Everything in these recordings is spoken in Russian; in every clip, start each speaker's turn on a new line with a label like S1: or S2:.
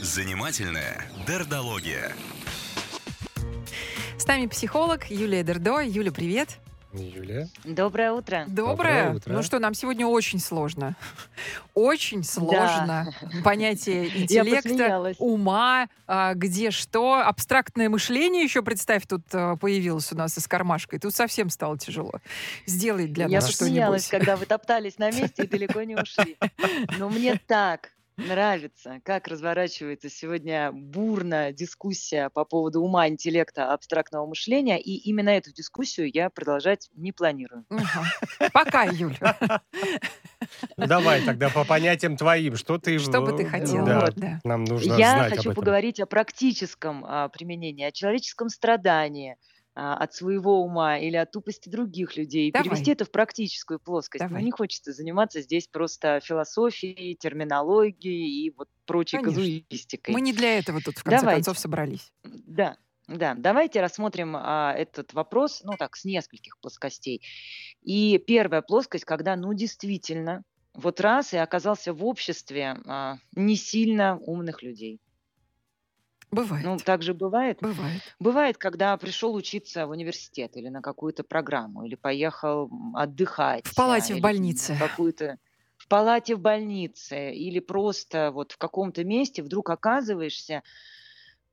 S1: Занимательная дердология.
S2: С нами психолог Юлия Дердо. Юля, привет.
S3: Юлия.
S4: Доброе утро.
S2: Доброе.
S3: Доброе утро.
S2: Ну что, нам сегодня очень сложно. Очень сложно. Понятие
S4: Я
S2: интеллекта,
S4: посмеялась.
S2: ума, а, где что. Абстрактное мышление еще, представь, тут а, появилось у нас из кармашка. И тут совсем стало тяжело. Сделай для
S4: Я
S2: нас
S4: посмеялась,
S2: что-нибудь.
S4: когда вы топтались на месте и далеко не ушли. Но мне так нравится, как разворачивается сегодня бурная дискуссия по поводу ума, интеллекта, абстрактного мышления. И именно эту дискуссию я продолжать не планирую.
S2: Пока, Юля.
S3: Ну, давай тогда по понятиям твоим. Что ты...
S2: Что бы ты хотела?
S3: Да,
S4: Вот.
S2: Да.
S3: нам нужно
S4: Я
S3: знать
S4: хочу
S3: об этом.
S4: поговорить о практическом а, применении, о человеческом страдании от своего ума или от тупости других людей, и
S2: Давай.
S4: перевести это в практическую плоскость.
S2: Давай.
S4: Но не хочется заниматься здесь просто философией, терминологией и вот прочей
S2: Конечно.
S4: казуистикой.
S2: Мы не для этого тут, в конце
S4: Давайте.
S2: концов, собрались.
S4: Да, да. Давайте рассмотрим а, этот вопрос, ну так, с нескольких плоскостей. И первая плоскость, когда, ну, действительно, вот раз и оказался в обществе а, не сильно умных людей.
S2: Бывает.
S4: Ну, так же бывает.
S2: Бывает.
S4: Бывает, когда пришел учиться в университет или на какую-то программу, или поехал отдыхать.
S2: В палате
S4: а,
S2: в больнице.
S4: Какую-то в палате в больнице, или просто вот в каком-то месте вдруг оказываешься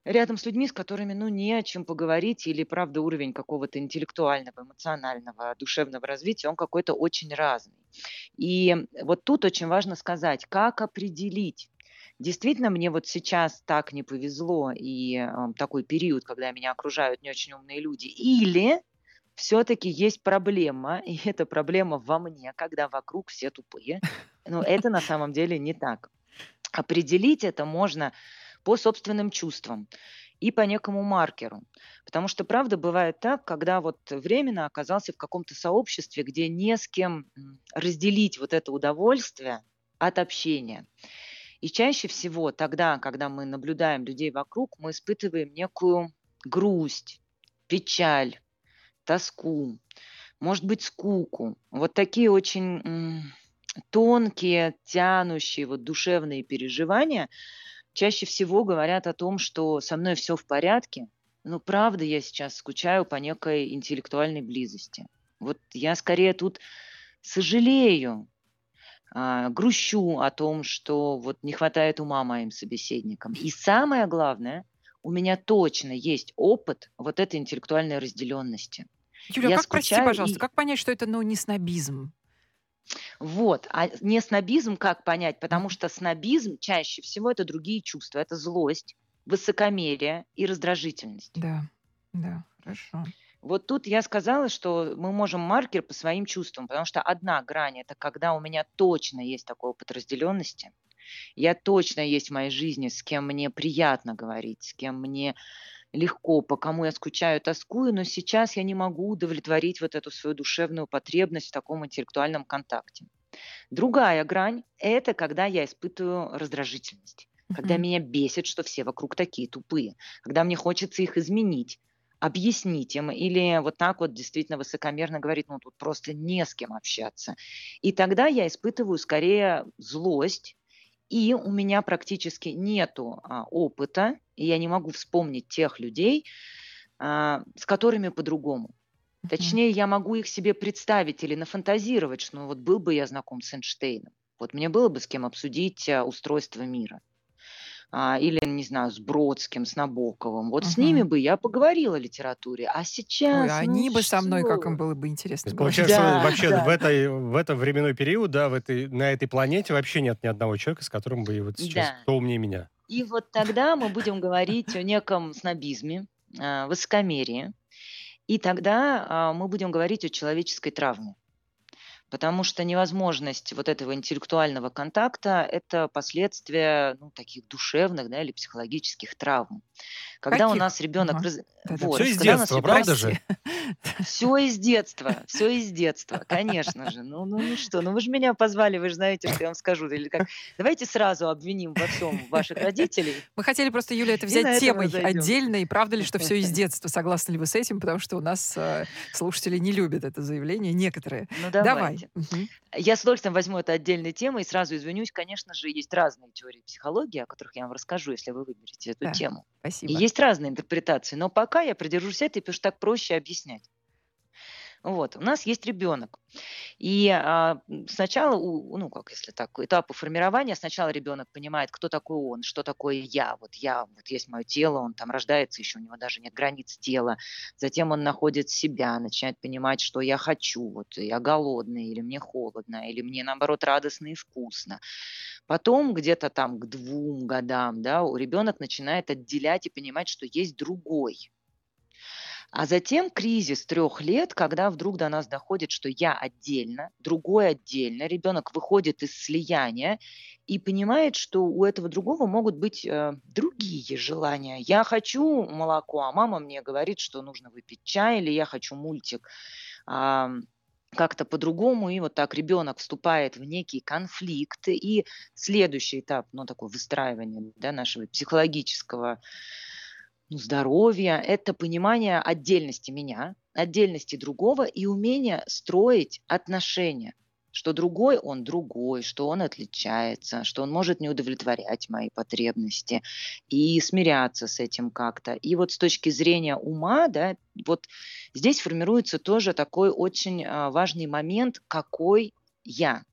S4: рядом с людьми, с которыми, ну, не о чем поговорить, или, правда, уровень какого-то интеллектуального, эмоционального, душевного развития, он какой-то очень разный. И вот тут очень важно сказать, как определить, Действительно, мне вот сейчас так не повезло, и э, такой период, когда меня окружают не очень умные люди. Или все-таки есть проблема, и эта проблема во мне, когда вокруг все тупые. Но это на самом деле не так. Определить это можно по собственным чувствам и по некому маркеру. Потому что, правда, бывает так, когда вот временно оказался в каком-то сообществе, где не с кем разделить вот это удовольствие от общения. И чаще всего тогда, когда мы наблюдаем людей вокруг, мы испытываем некую грусть, печаль, тоску, может быть, скуку. Вот такие очень тонкие, тянущие вот душевные переживания чаще всего говорят о том, что со мной все в порядке, но правда я сейчас скучаю по некой интеллектуальной близости. Вот я скорее тут сожалею, а, грущу о том, что вот не хватает ума моим собеседникам. И самое главное, у меня точно есть опыт вот этой интеллектуальной разделенности.
S2: Юля,
S4: Я
S2: как, прости, пожалуйста,
S4: и-
S2: как понять, что это, ну, не снобизм?
S4: Вот. А не снобизм как понять? Потому что снобизм чаще всего это другие чувства. Это злость, высокомерие и раздражительность.
S2: Да, да, хорошо.
S4: Вот тут я сказала, что мы можем маркер по своим чувствам, потому что одна грань– это когда у меня точно есть такой опыт разделенности, я точно есть в моей жизни, с кем мне приятно говорить, с кем мне легко, по кому я скучаю, тоскую, но сейчас я не могу удовлетворить вот эту свою душевную потребность в таком интеллектуальном контакте. Другая грань – это когда я испытываю раздражительность, когда меня бесит, что все вокруг такие тупые, когда мне хочется их изменить, объяснить им или вот так вот действительно высокомерно говорить, ну тут просто не с кем общаться. И тогда я испытываю скорее злость, и у меня практически нету а, опыта, и я не могу вспомнить тех людей, а, с которыми по-другому. Точнее, я могу их себе представить или нафантазировать, что ну, вот был бы я знаком с Эйнштейном, вот мне было бы с кем обсудить а, устройство мира. А, или, не знаю, с Бродским, с Набоковым. Вот с
S2: Мгм.
S4: ними бы я поговорила о литературе. А сейчас...
S2: Ой, а они
S4: ну
S2: бы со мной, как
S4: что
S2: им было бы интересно. говорить.
S3: Получается,
S4: Да,
S3: вообще
S4: да.
S3: в, этой, в этот временной период, да, в этой, на этой планете вообще нет ни одного человека, с которым бы и вот сейчас
S4: Да.
S3: кто умнее меня.
S4: И вот тогда мы будем говорить о неком снобизме, а, высокомерии. И тогда а, мы будем говорить о человеческой травме. Потому что невозможность вот этого интеллектуального контакта– это последствия ну, таких душевных да, или психологических травм. Когда у
S2: Каких?
S4: нас ребенок...
S2: Ага.
S4: раз- вот,
S3: Все из
S4: когда у нас
S3: детства, правда же?
S4: Все из детства, все из детства, конечно же. Ну, ну, ну что, ну вы же меня позвали, вы же знаете, что я вам скажу. Или как? Давайте сразу обвиним во всем ваших родителей.
S2: Мы хотели просто, Юля, это взять темой отдельно. И правда ли, что все из детства? Согласны ли вы с этим? Потому что у нас э, слушатели не любят это заявление, некоторые.
S4: Ну
S2: Давай.
S4: давайте. Знаете, я с удовольствием возьму это отдельной темой и сразу извинюсь. Конечно же, есть разные теории психологии, о которых я вам расскажу, если вы выберете эту
S2: Да,
S4: тему.
S2: спасибо.
S4: И есть разные интерпретации, но пока я придержусь этой, потому что так проще объяснять. Вот, у нас есть ребенок. И а, сначала, у, ну, как если так, этапы формирования, сначала ребенок понимает, кто такой он, что такое я. Вот я, вот есть мое тело, он там рождается, еще у него даже нет границ тела. Затем он находит себя, начинает понимать, что я хочу, вот я голодный, или мне холодно, или мне, наоборот, радостно и вкусно. Потом где-то там к двум годам, да, у ребенок начинает отделять и понимать, что есть другой, а затем кризис трех лет, когда вдруг до нас доходит, что я отдельно, другой отдельно, ребенок выходит из слияния и понимает, что у этого другого могут быть э, другие желания. Я хочу молоко, а мама мне говорит, что нужно выпить чай, или я хочу мультик. А, как-то по-другому, и вот так ребенок вступает в некий конфликт, и следующий этап, ну, такое выстраивание да, нашего психологического ну, здоровья, это понимание отдельности меня, отдельности другого и умение строить отношения, что другой он другой, что он отличается, что он может не удовлетворять мои потребности и смиряться с этим как-то. И вот с точки зрения ума, да, вот здесь формируется тоже такой очень а, важный момент, какой я.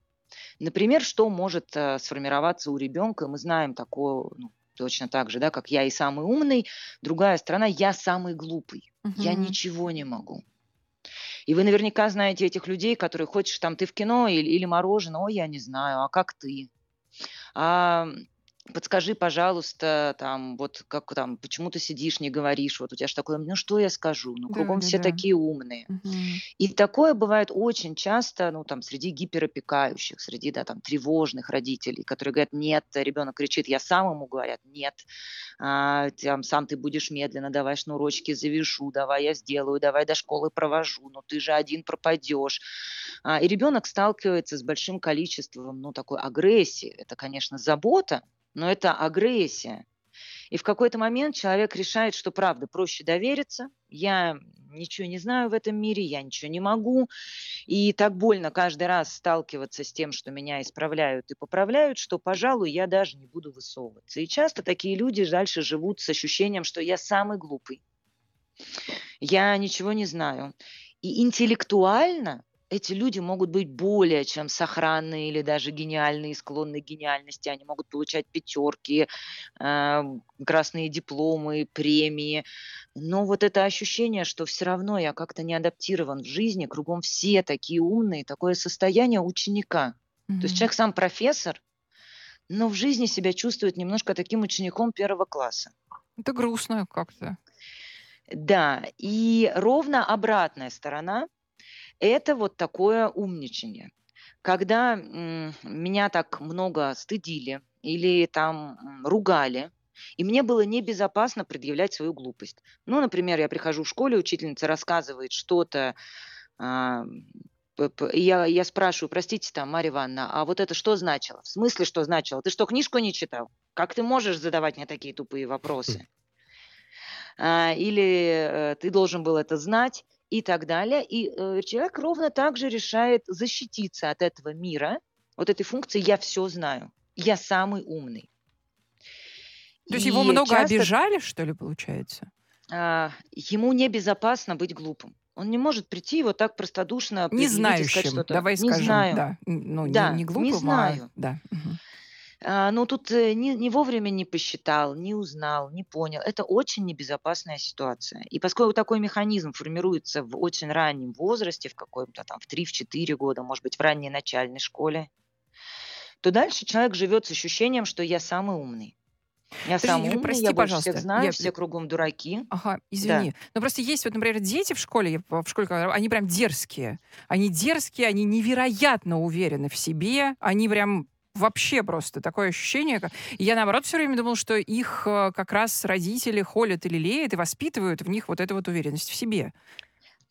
S4: Например, что может а, сформироваться у ребенка, мы знаем такое, ну, точно так же, да, как я и самый умный, другая сторона, я самый глупый, угу. я ничего не могу. И вы наверняка знаете этих людей, которые хочешь там ты в кино или, или мороженое, ой, я не знаю, а как ты? А, подскажи, пожалуйста, там, вот как там, почему ты сидишь, не говоришь, вот у тебя же такое, ну что я скажу, ну кругом да, все да. такие умные. Угу. И такое бывает очень часто, ну там, среди гиперопекающих, среди, да, там, тревожных родителей, которые говорят, нет, ребенок кричит, я сам ему говорят, нет, а, там, сам ты будешь медленно, давай шнурочки завяжу, давай я сделаю, давай до школы провожу, но ты же один пропадешь. А, и ребенок сталкивается с большим количеством, ну, такой агрессии, это, конечно, забота, но это агрессия. И в какой-то момент человек решает, что правда, проще довериться, я ничего не знаю в этом мире, я ничего не могу. И так больно каждый раз сталкиваться с тем, что меня исправляют и поправляют, что, пожалуй, я даже не буду высовываться. И часто такие люди дальше живут с ощущением, что я самый глупый, я ничего не знаю. И интеллектуально эти люди могут быть более чем сохранные или даже гениальные, склонные к гениальности. Они могут получать пятерки, э, красные дипломы, премии. Но вот это ощущение, что все равно я как-то не адаптирован в жизни, кругом все такие умные, такое состояние ученика. Mm-hmm. То есть человек сам профессор, но в жизни себя чувствует немножко таким учеником первого класса.
S2: Это грустно как-то.
S4: Да, и ровно обратная сторона – это вот такое умничание. Когда меня так много стыдили или там ругали, и мне было небезопасно предъявлять свою глупость. Ну, например, я прихожу в школе, учительница рассказывает что-то, а, я, я спрашиваю, простите, там, Марья Ивановна, а вот это что значило? В смысле, что значило? Ты что, книжку не читал? Как ты можешь задавать мне такие тупые вопросы? А, или э, ты должен был это знать? и так далее. И э, человек ровно так же решает защититься от этого мира, вот этой функции «я все знаю», «я самый умный».
S2: То есть его много часто, обижали, что ли, получается?
S4: А, ему небезопасно быть глупым. Он не может прийти и вот так простодушно
S2: не знающим,
S4: что-то.
S2: Давай
S4: не
S2: скажем,
S4: знаю.
S2: да, ну
S4: да,
S2: не, не глупым,
S4: не знаю.
S2: А, да.
S4: А, но тут э, не, не вовремя не посчитал, не узнал, не понял. Это очень небезопасная ситуация. И поскольку такой механизм формируется в очень раннем возрасте, в каком-то там в 3-4 года, может быть, в ранней начальной школе, то дальше человек живет с ощущением, что я самый умный. Я
S2: Подожди, Юля,
S4: умный,
S2: прости,
S4: я
S2: пожалуйста.
S4: всех знаю,
S2: Я-
S4: все кругом дураки.
S2: Ага,
S4: Да.
S2: извини. Но просто есть вот, например, дети в школе, я в школе, они прям дерзкие. Они дерзкие, они невероятно уверены в себе, они прям вообще просто такое ощущение. И я, наоборот, все время думала, что их э, как раз родители холят или леют и воспитывают в них вот эту вот уверенность в себе.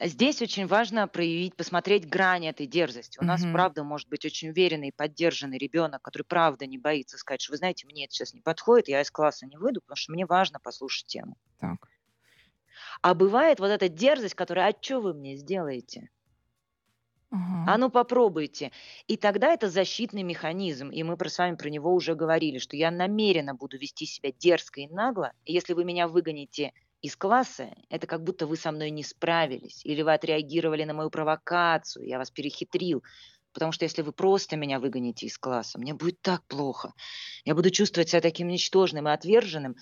S4: Здесь очень важно проявить, посмотреть грани этой дерзости. У нас,
S2: Мгм.
S4: правда, может быть очень уверенный и поддержанный ребенок, который, правда, не боится сказать, что, вы знаете, мне это сейчас не подходит, я из класса не выйду, потому что мне важно послушать тему.
S2: Так.
S4: А бывает вот эта дерзость, которая, а что вы мне сделаете? А ну попробуйте. И тогда это защитный механизм, и мы про с вами про него уже говорили, что я намеренно буду вести себя дерзко и нагло, и если вы меня выгоните из класса, это как будто вы со мной не справились, или вы отреагировали на мою провокацию, я вас перехитрил. Потому что если вы просто меня выгоните из класса, мне будет так плохо. Я буду чувствовать себя таким ничтожным и отверженным.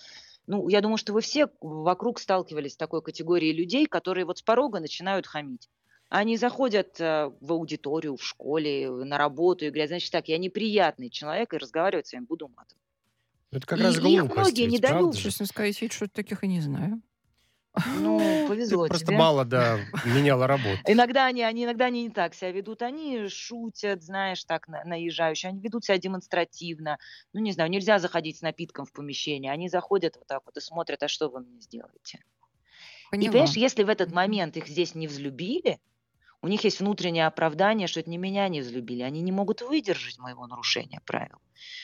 S4: Ну, я думаю, что вы все вокруг сталкивались с такой категорией людей, которые вот с порога начинают хамить. Они заходят э, в аудиторию, в школе, на работу и говорят, значит так, я неприятный человек, и разговаривать с вами буду матом.
S3: Это как
S4: И
S3: раз
S4: их
S3: глупость,
S4: многие
S3: ведь, правда же?
S2: Честно сказать, я что-то таких и не знаю.
S4: Ну,
S3: Ты
S4: повезло
S3: просто
S4: тебе.
S3: мало, да, меняла работу.
S4: Иногда они, они, иногда они не так себя ведут. Они шутят, знаешь, так на- наезжающе. Они ведут себя демонстративно. Ну, не знаю, нельзя заходить с напитком в помещение. Они заходят вот так вот и смотрят, а что вы мне сделаете? И,
S2: Поняла.
S4: понимаешь, если в этот момент их здесь не взлюбили, у них есть внутреннее оправдание, что это не меня не взлюбили. Они не могут выдержать моего нарушения правил.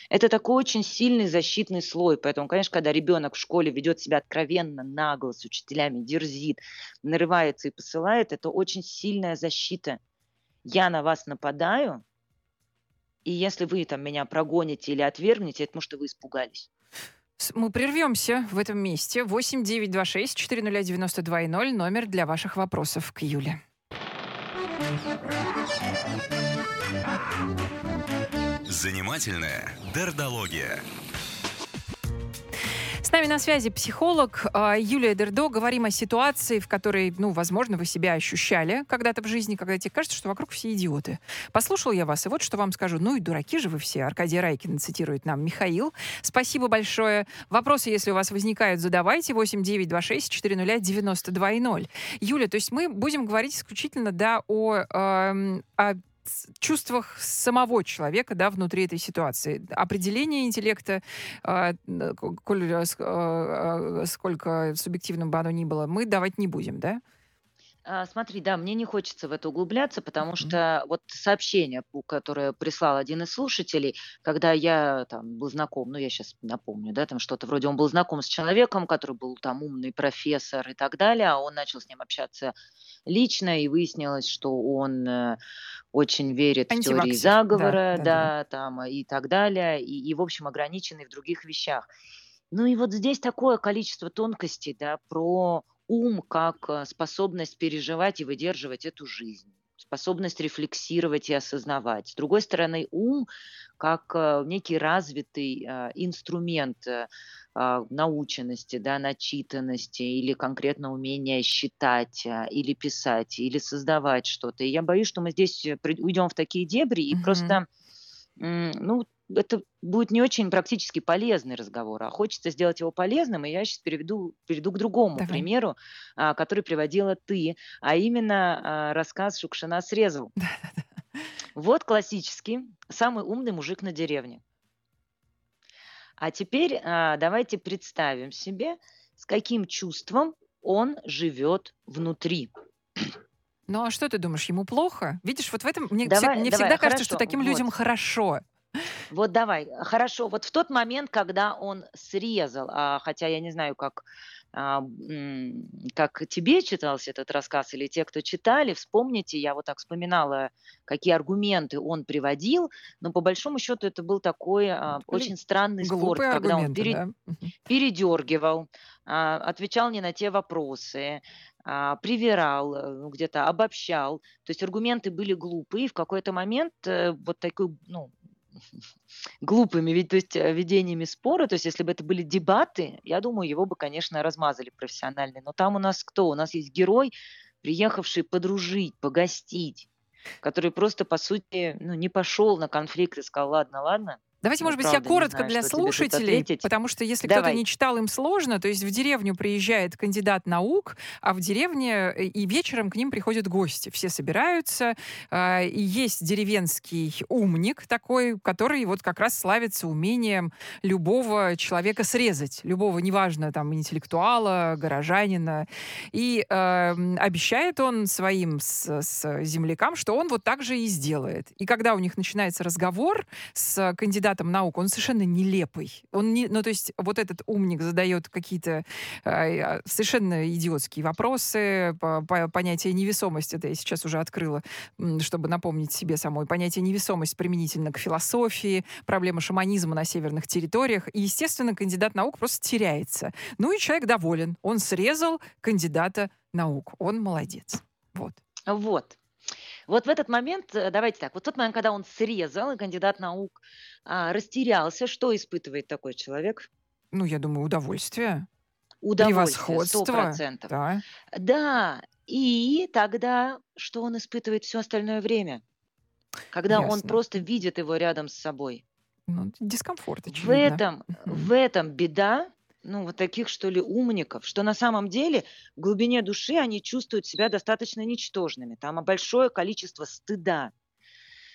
S4: Это такой очень сильный защитный слой. Поэтому, конечно, когда ребенок в школе ведет себя откровенно, нагло, с учителями, дерзит, нарывается и посылает, это очень сильная защита. Я на вас нападаю, и если вы там меня прогоните или отвергнете, это потому что вы испугались.
S2: Мы прервемся в этом месте. 8 926 400 92 номер для ваших вопросов к Юле.
S1: Занимательная дердология.
S2: Нами на связи психолог а, Юлия Дердо. Говорим о ситуации, в которой, ну, возможно, вы себя ощущали когда-то в жизни, когда тебе кажется, что вокруг все идиоты. Послушал я вас, и вот что вам скажу. Ну и дураки же вы все. Аркадий Райкин цитирует нам Михаил. Спасибо большое. Вопросы, если у вас возникают, задавайте. 8 926 400 92 0. Юля, то есть мы будем говорить исключительно, да, о, эм, о чувствах самого человека, да, внутри этой ситуации. Определение интеллекта, коль, э, ск- э, э, сколько субъективным бы оно ни было, мы давать не будем, да?
S4: А, Смотри, да, мне не хочется в это углубляться, потому что вот сообщение, которое прислал один из слушателей, когда я там был знаком, ну я сейчас напомню, да, там что-то вроде он был знаком с человеком, который был там умный профессор и так далее, а он начал с ним общаться лично, и выяснилось, что он э, очень верит в теории заговора,
S2: да, да,
S4: да, там и так далее, и, и, в общем ограниченный в других вещах. Ну и вот здесь такое количество тонкостей, да, про ум как э, способность переживать и выдерживать эту жизнь, способность рефлексировать и осознавать. С другой стороны, ум как э, некий развитый э, инструмент а, наученности, да, начитанности или конкретно умения считать или писать или создавать что-то. И я боюсь, что мы здесь уйдем в такие дебри и
S2: Мгм.
S4: просто, ну, это будет не очень практически полезный разговор, а хочется сделать его полезным, и я сейчас переведу, перейду к другому
S2: Давай.
S4: примеру, а, который приводила ты, а именно а, рассказ Шукшина «Срезал». Вот классический, самый умный мужик на деревне. А теперь а, давайте представим себе, с каким чувством он живет внутри.
S2: Ну а что ты думаешь, ему плохо? Видишь, вот в этом мне,
S4: Давай,
S2: всег- мне
S4: давай,
S2: всегда кажется, что
S4: хорошо,
S2: таким
S4: вот.
S2: людям хорошо.
S4: Вот давай, хорошо. Вот в тот момент, когда он срезал, а, хотя я не знаю, как, а, как тебе читался этот рассказ или те, кто читали, вспомните, я вот так вспоминала, какие аргументы он приводил, но по большому счету это был такой а, очень странный спор, когда он пере-
S2: да?
S4: Передергивал, а, отвечал не на те вопросы, а, привирал, э, где-то обобщал. То есть аргументы были глупые, и в какой-то момент э, вот такой, ну, глупыми ведь, то есть, э, ведениями спора, то есть если бы это были дебаты, я думаю, его бы, конечно, размазали профессионально. Но там у нас кто? У нас есть герой, приехавший подружить, погостить, который просто, по сути, ну, не пошел на конфликт и сказал, ладно, ладно,
S2: Давайте,
S4: Ну,
S2: может быть, я коротко
S4: знаю,
S2: для слушателей, потому что если кто-то не читал, им сложно. То есть в деревню приезжает кандидат наук, а в деревне э, и вечером к ним приходят гости. Все собираются, а, и есть деревенский умник такой, который вот как раз славится умением любого человека срезать, любого, неважно, там, интеллектуала, горожанина. И эм, обещает он своим с, с землякам, что он вот так же и сделает. И когда у них начинается разговор с кандидатом кандидатом наук, он совершенно нелепый. Он не, ну, то есть вот этот умник задает какие-то э, совершенно идиотские вопросы, по, по, понятие невесомости, это я сейчас уже открыла, чтобы напомнить себе самой, понятие невесомость применительно к философии, проблема шаманизма на северных территориях. И, естественно, кандидат наук просто теряется. Ну и человек доволен. Он срезал кандидата наук. Он молодец. Вот.
S4: Вот. Вот в этот момент, э, давайте так, вот тот момент, когда он срезал, и кандидат наук а, растерялся, что испытывает такой человек?
S2: Ну, я думаю, удовольствие.
S4: Удовольствие, сто
S2: процентов. Да.
S4: да, и тогда что он испытывает все остальное время? Когда Ясно. он просто видит его рядом с собой.
S2: Ну, дискомфорт,
S4: очевидно. В этом, в этом беда, ну, вот таких, что ли, умников, что на самом деле в глубине души они чувствуют себя достаточно ничтожными. Там большое количество стыда.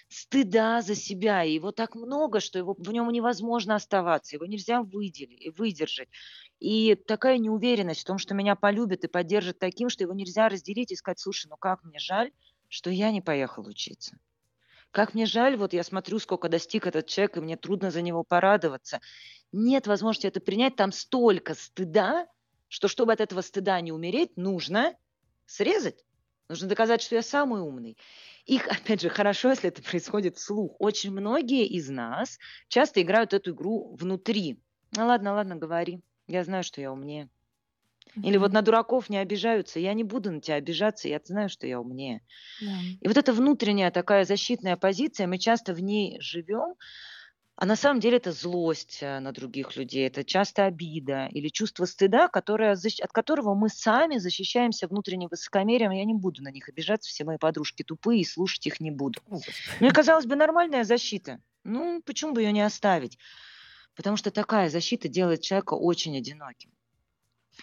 S4: Стыда за себя. И его так много, что его, в нем невозможно оставаться, его нельзя выделить, выдержать. И такая неуверенность в том, что меня полюбят и поддержат таким, что его нельзя разделить и сказать, слушай, ну как мне жаль, что я не поехал учиться. Как мне жаль, вот я смотрю, сколько достиг этот человек, и мне трудно за него порадоваться. Нет возможности это принять, там столько стыда, что чтобы от этого стыда не умереть, нужно срезать. Нужно доказать, что я самый умный. Их, опять же, хорошо, если это происходит вслух. Очень многие из нас часто играют эту игру внутри. Ну ладно, ладно, говори. Я знаю, что я умнее. Или вот на дураков не обижаются. Я не буду на тебя обижаться, я знаю, что я умнее. Да. И вот эта внутренняя такая защитная позиция, мы часто в ней живем, а на самом деле это злость э, на других людей, это часто обида или чувство стыда, которое, от которого мы сами защищаемся внутренним высокомерием. Я не буду на них обижаться, все мои подружки тупые, и слушать их не буду. Ну и, казалось бы, нормальная защита. Ну, почему бы ее не оставить? Потому что такая защита делает человека очень одиноким.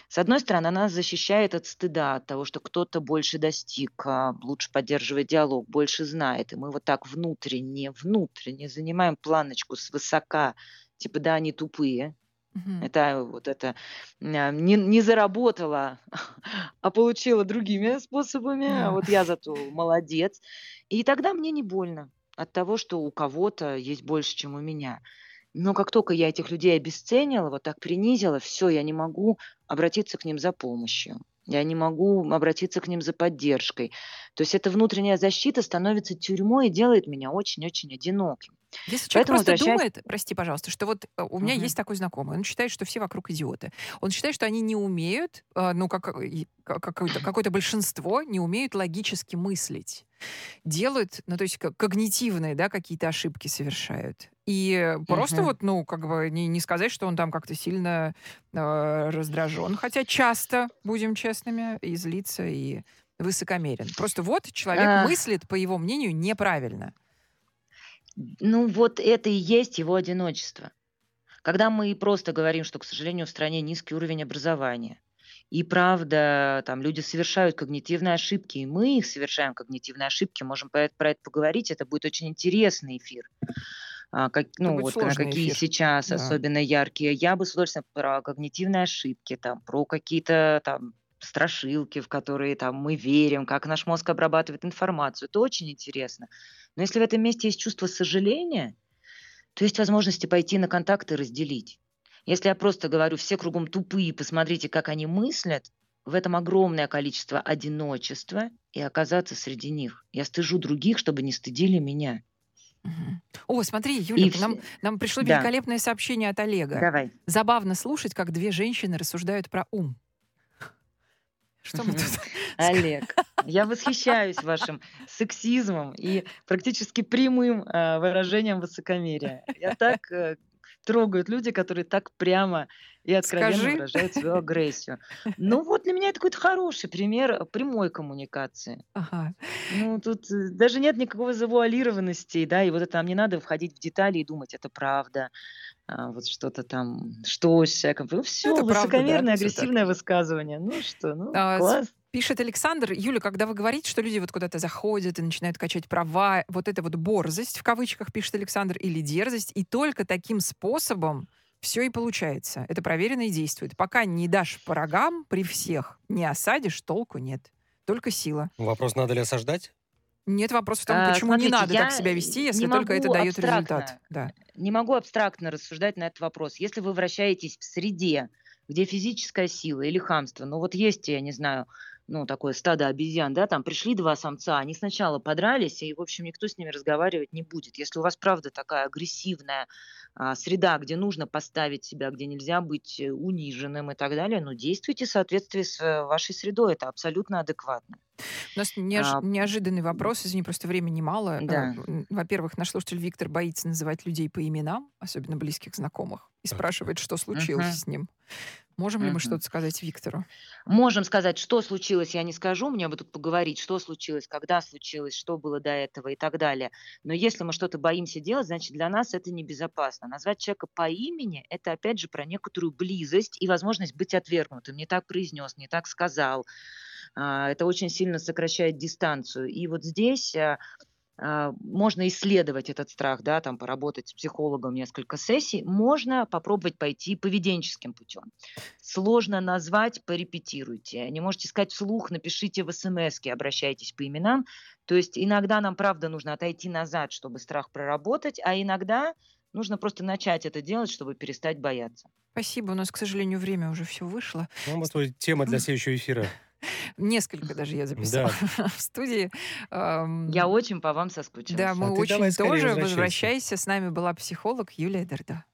S4: С одной стороны, она защищает от стыда, от того, что кто-то больше достиг, а, лучше поддерживает диалог, больше знает. И мы вот так внутренне, внутренне занимаем планочку с высока, типа, да, они тупые, Угу. Это вот это а, не, не заработала, а получила другими способами. А вот я зато молодец. И тогда мне не больно от того, что у кого-то есть больше, чем у меня. Но как только я этих людей обесценила, вот так принизила, все, я не могу обратиться к ним за помощью. Я не могу обратиться к ним за поддержкой. То есть эта внутренняя защита становится тюрьмой и делает меня очень-очень одиноким.
S2: Если человек Поэтому просто возвращаясь... думает, прости, пожалуйста, что вот э, у меня угу. есть такой знакомый, он считает, что все вокруг идиоты. Он считает, что они не умеют, э, ну, как какое-то, какое-то большинство не умеют логически мыслить. Делают, ну, то есть когнитивные, да, какие-то ошибки совершают. И просто вот, ну, как бы не, не сказать, что он там как-то сильно э, раздражен. Хотя часто, будем честными, и злится, и высокомерен. Просто вот человек а... мыслит, по его мнению, неправильно.
S4: Ну, вот это и есть его одиночество. Когда мы просто говорим, что, к сожалению, в стране низкий уровень образования, и правда, там люди совершают когнитивные ошибки, и мы их совершаем когнитивные ошибки, можем про это, про это поговорить, это будет очень интересный эфир. А, как, ну, вот на какие эфир. сейчас да. особенно яркие. Я бы с удовольствием про когнитивные ошибки, там, про какие-то там страшилки, в которые там мы верим, как наш мозг обрабатывает информацию. Это очень интересно. Но если в этом месте есть чувство сожаления, то есть возможности пойти на контакт и разделить. Если я просто говорю, все кругом тупые, посмотрите, как они мыслят, в этом огромное количество одиночества и оказаться среди них. Я стыжу других, чтобы не стыдили меня.
S2: О, смотри, Юля, и нам, нам пришло да. великолепное сообщение от Олега.
S4: Давай.
S2: Забавно слушать, как две женщины рассуждают про ум.
S4: Что мы тут? Олег, я восхищаюсь вашим сексизмом и практически прямым э, выражением высокомерия. Я так э, трогают люди, которые так прямо и откровенно Скажи. выражают свою агрессию. Ну вот для меня это какой-то хороший пример прямой коммуникации. Ага. Ну тут э, даже нет никакой завуалированности, да, и вот это нам не надо входить в детали и думать, это правда, а, вот что-то там, что с. Ну все, это высокомерное, правда, да, агрессивное высказывание. Ну что, ну а, класс.
S2: Пишет Александр, Юля, когда вы говорите, что люди вот куда-то заходят и начинают качать права, вот это вот борзость, в кавычках, пишет Александр, или дерзость, и только таким способом все и получается. Это проверено и действует. Пока не дашь по рогам при всех, не осадишь, толку нет. Только сила.
S3: Вопрос, надо ли осаждать?
S2: Нет вопроса в том,
S4: А,
S2: почему не
S4: смотрите,
S2: надо так себя вести, если
S4: не
S2: только это дает результат. Да.
S4: не могу абстрактно рассуждать на этот вопрос. Если вы вращаетесь в среде, где физическая сила или хамство, ну вот есть, я не знаю, ну такое стадо обезьян, да, там пришли два самца, они сначала подрались, и, в общем, никто с ними разговаривать не будет. Если у вас, правда, такая агрессивная а, среда, где нужно поставить себя, где нельзя быть э, униженным и так далее, ну действуйте в соответствии с э, вашей средой, это абсолютно адекватно.
S2: У нас неож-
S4: А,
S2: неожиданный вопрос, извини, просто времени мало. Э,
S4: да.
S2: Во-первых, наш слушатель Виктор боится называть людей по именам, особенно близких знакомых, и спрашивает, что случилось
S4: Мгм.
S2: с ним. Можем ли мы что-то сказать Виктору?
S4: Можем сказать, что случилось, я не скажу, мне бы тут поговорить, что случилось, когда случилось, что было до этого и так далее. Но если мы что-то боимся делать, значит для нас это небезопасно. Назвать человека по имени– это опять же про некоторую близость и возможность быть отвергнутым. Не так произнес, не так сказал. А, Это очень сильно сокращает дистанцию. И вот здесь а, можно исследовать этот страх, да, там поработать с психологом несколько сессий, можно попробовать пойти поведенческим путем. Сложно назвать, порепетируйте. Не можете сказать вслух, напишите в смс обращайтесь по именам. То есть иногда нам, правда, нужно отойти назад, чтобы страх проработать, а иногда нужно просто начать это делать, чтобы перестать бояться.
S2: Спасибо, у нас, к сожалению, время уже все вышло.
S3: Ну, вот вот тема для следующего эфира.
S2: Несколько даже я записала в студии.
S4: Я очень по вам соскучилась.
S2: Да, мы
S3: А
S2: очень тоже. Возвращайся. С нами была психолог Юлия Дерда.